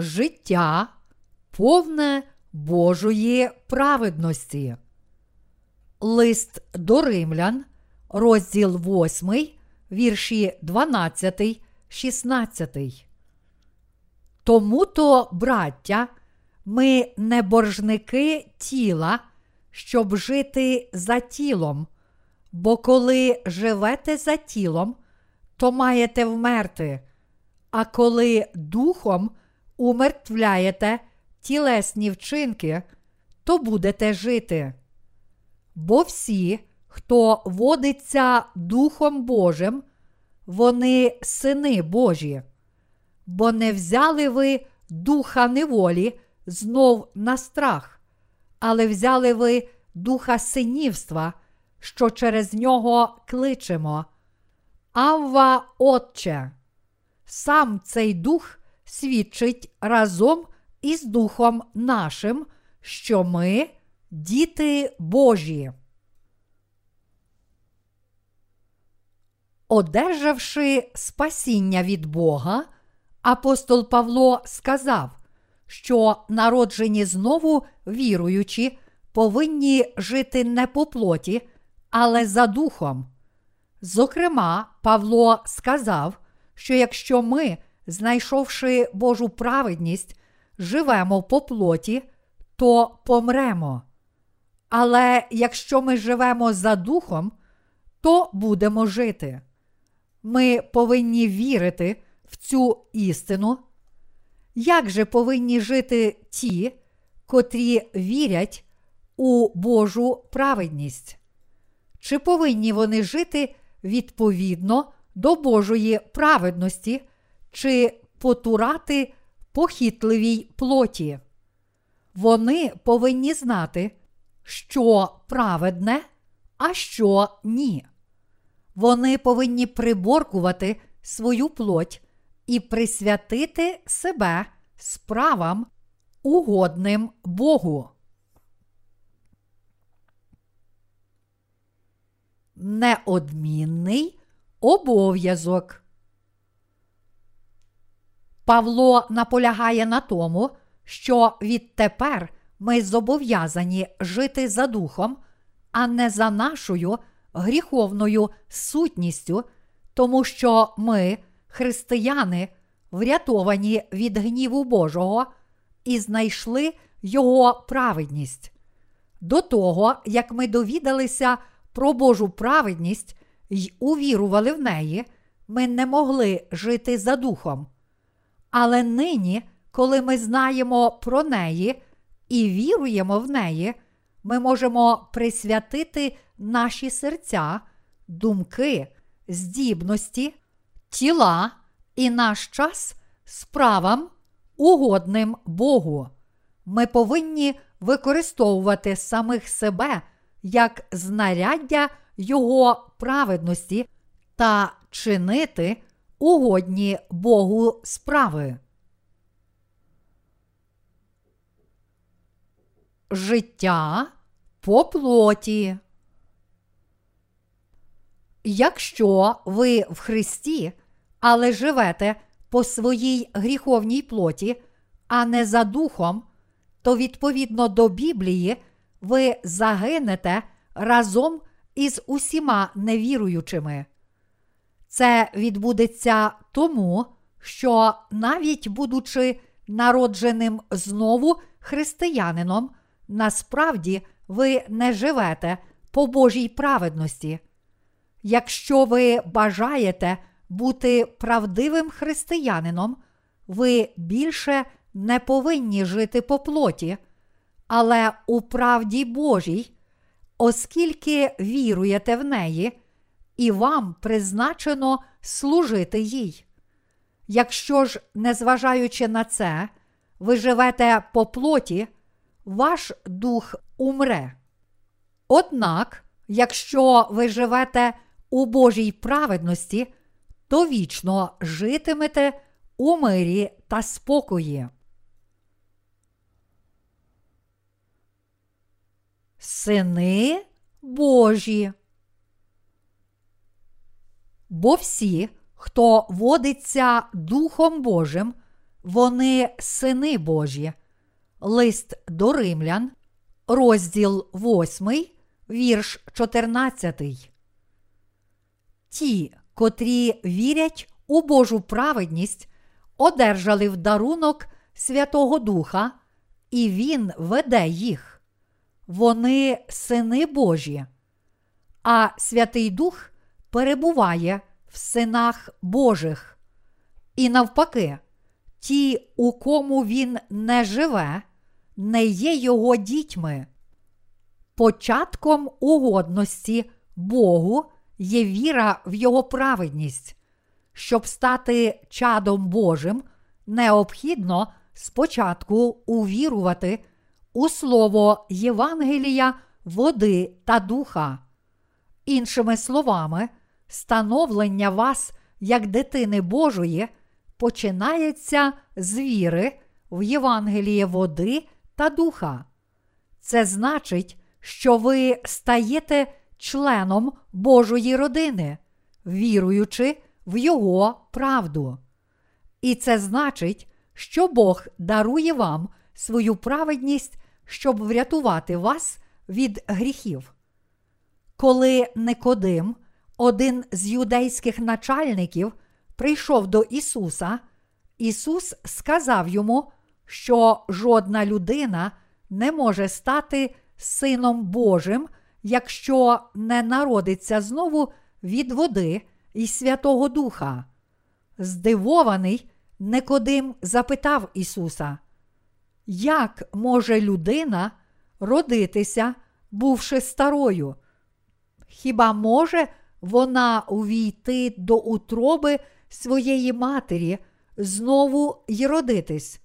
життя повне Божої праведності. Лист до римлян, розділ 8, вірші 12, 16. Тому то, браття, ми не боржники тіла, щоб жити за тілом, бо коли живете за тілом, то маєте вмерти, а коли духом умертвляєте тілесні вчинки, то будете жити. Бо всі, хто водиться Духом Божим, вони сини Божі, бо не взяли ви духа неволі знов на страх, але взяли ви духа синівства, що через нього кличемо. Авва, Отче! Сам цей дух свідчить разом із Духом нашим, що ми діти Божі. Одержавши спасіння від Бога, апостол Павло сказав, що народжені знову віруючі повинні жити не по плоті, але за духом. Зокрема, Павло сказав, що якщо ми, знайшовши Божу праведність, живемо по плоті, то помремо. Але якщо ми живемо за духом, то будемо жити. Ми повинні вірити в цю істину. Як же повинні жити ті, котрі вірять у Божу праведність? Чи повинні вони жити відповідно до Божої праведності, чи потурати похитливій плоті? Вони повинні знати, що праведне, а що ні. Вони повинні приборкувати свою плоть і присвятити себе справам, угодним Богу. Неодмінний обов'язок. Павло наполягає на тому, що відтепер ми зобов'язані жити за духом, а не за нашою гріховною сутністю, тому що ми, християни, врятовані від гніву Божого і знайшли Його праведність. До того, як ми довідалися про Божу праведність й увірували в неї, ми не могли жити за духом. Але нині, коли ми знаємо про неї і віруємо в неї, ми можемо присвятити наші серця, думки, здібності, тіла і наш час справам, угодним Богу. Ми повинні використовувати самих себе як знаряддя Його праведності та чинити угодні Богу справи. Життя по плоті. Якщо ви в Христі, але живете по своїй гріховній плоті, а не за духом, то відповідно до Біблії ви загинете разом із усіма невіруючими. Це відбудеться тому, що навіть будучи народженим знову християнином, насправді ви не живете по Божій праведності. Якщо ви бажаєте бути правдивим християнином, ви більше не повинні жити по плоті, але у правді Божій, оскільки віруєте в неї, і вам призначено служити їй. Якщо ж, незважаючи на це, ви живете по плоті, ваш дух умре. Однак, якщо ви живете у Божій праведності, то вічно житимете у мирі та спокої. Сини Божі. Бо всі, хто водиться Духом Божим, вони сини Божі. Лист до римлян, розділ 8, вірш 14. Ті, котрі вірять у Божу праведність, одержали в дарунок Святого Духа, і Він веде їх. Вони сини Божі, а Святий Дух перебуває в синах Божих. І навпаки, ті, у кому він не живе, не є його дітьми. Початком угодності Богу є віра в Його праведність. Щоб стати чадом Божим, необхідно спочатку увірувати у слово Євангелія, води та духа. Іншими словами, становлення вас як дитини Божої починається з віри в Євангеліє води та духа. Це значить, що ви стаєте членом Божої родини, віруючи в Його правду. І це значить, що Бог дарує вам свою праведність, щоб врятувати вас від гріхів. Коли Никодим, один з юдейських начальників, прийшов до Ісуса, Ісус сказав йому, що жодна людина не може стати Сином Божим, якщо не народиться знову від води і Святого Духа. Здивований, Никодим запитав Ісуса, як може людина родитися, бувши старою? Хіба може вона увійти до утроби своєї матері, знову й родитись?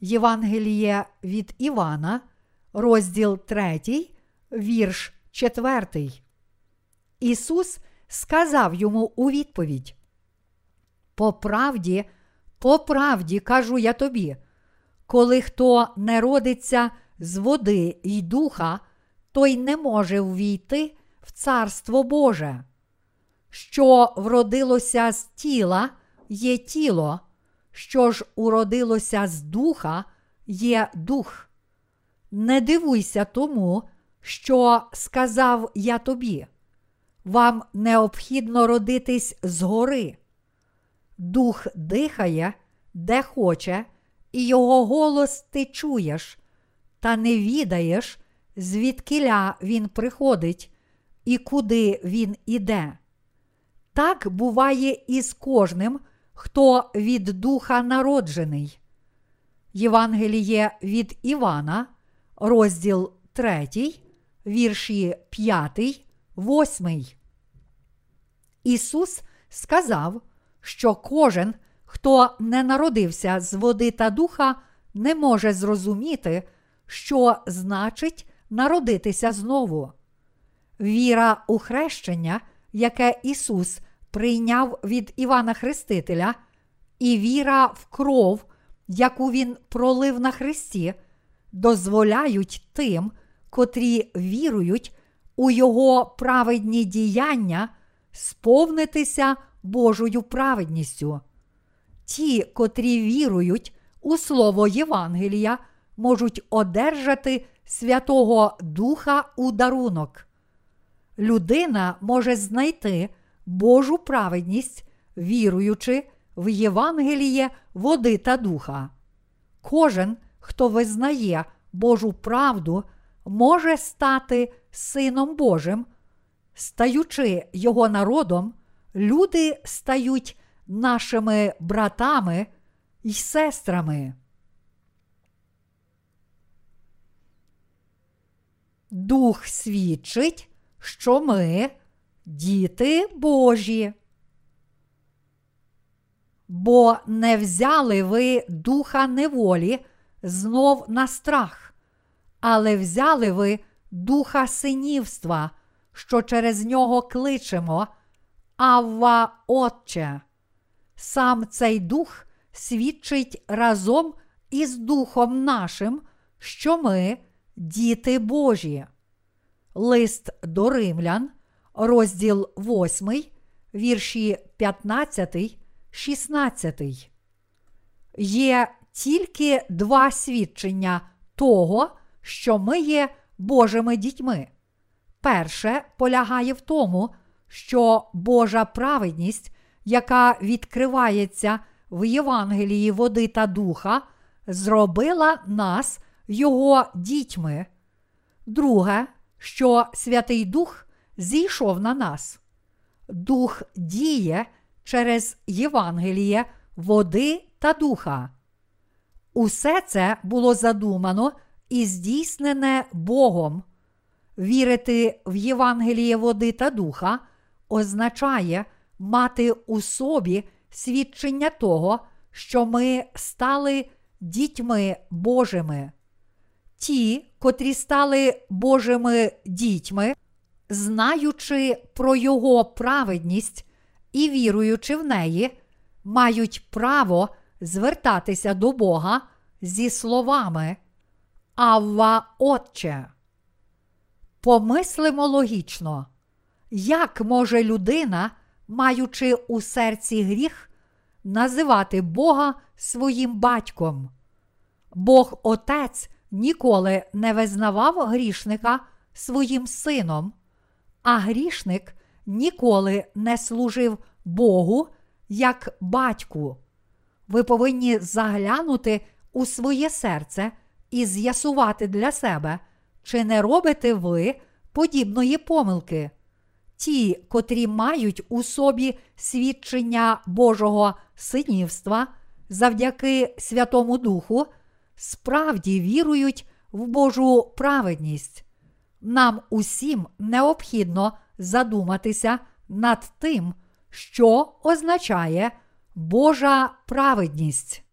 Євангеліє від Івана, розділ 3, вірш 4. Ісус сказав йому у відповідь: По правді, по правді кажу я тобі, коли хто не родиться з води й духа, той не може ввійти в Царство Боже. Що вродилося з тіла, є тіло, що ж уродилося з духа, є дух. Не дивуйся тому, що сказав я тобі. Вам необхідно родитись згори. Дух дихає, де хоче, і його голос ти чуєш, та не відаєш, звідкиля він приходить і куди він іде. Так буває і з кожним, хто від духа народжений. Євангеліє від Івана, розділ 3, вірші 5, 8. Ісус сказав, що кожен, хто не народився з води та духа, не може зрозуміти, що значить народитися знову. Віра у хрещення, яке Ісус прийняв від Івана Хрестителя, і віра в кров, яку Він пролив на Христі, дозволяють тим, котрі вірують у Його праведні діяння, сповнитися Божою праведністю. Ті, котрі вірують у Слово Євангелія, можуть одержати Святого Духа у дарунок. Людина може знайти Божу праведність, віруючи в Євангеліє води та духа. Кожен, хто визнає Божу правду, може стати Сином Божим, стаючи Його народом, люди стають нашими братами й сестрами. Дух свідчить, що ми діти Божі. Бо не взяли ви духа неволі знов на страх, але взяли ви духа синівства, що через нього кличемо, Авва Отче. Сам цей дух свідчить разом із Духом нашим, що ми діти Божі. Лист до римлян, розділ 8, вірші 15, 16. є тільки два свідчення того, що ми є Божими дітьми. Перше полягає в тому, що Божа праведність, яка відкривається в Євангелії води та духа, зробила нас Його дітьми. Друге, що Святий Дух зійшов на нас. Дух діє через Євангеліє води та духа. Усе це було задумано і здійснене Богом. Вірити в Євангеліє води та духа означає мати у собі свідчення того, що ми стали дітьми Божими. Ті, котрі стали Божими дітьми, знаючи про Його праведність і віруючи в неї, мають право звертатися до Бога зі словами Авва Отче. Помислимо логічно, як може людина, маючи у серці гріх, називати Бога своїм батьком? Бог Отець ніколи не визнавав грішника своїм сином, а грішник ніколи не служив Богу як батьку. Ви повинні заглянути у своє серце і з'ясувати для себе, чи не робите ви подібної помилки. Ті, котрі мають у собі свідчення Божого синівства завдяки Святому Духу, справді вірують в Божу праведність. Нам усім необхідно задуматися над тим, що означає Божа праведність.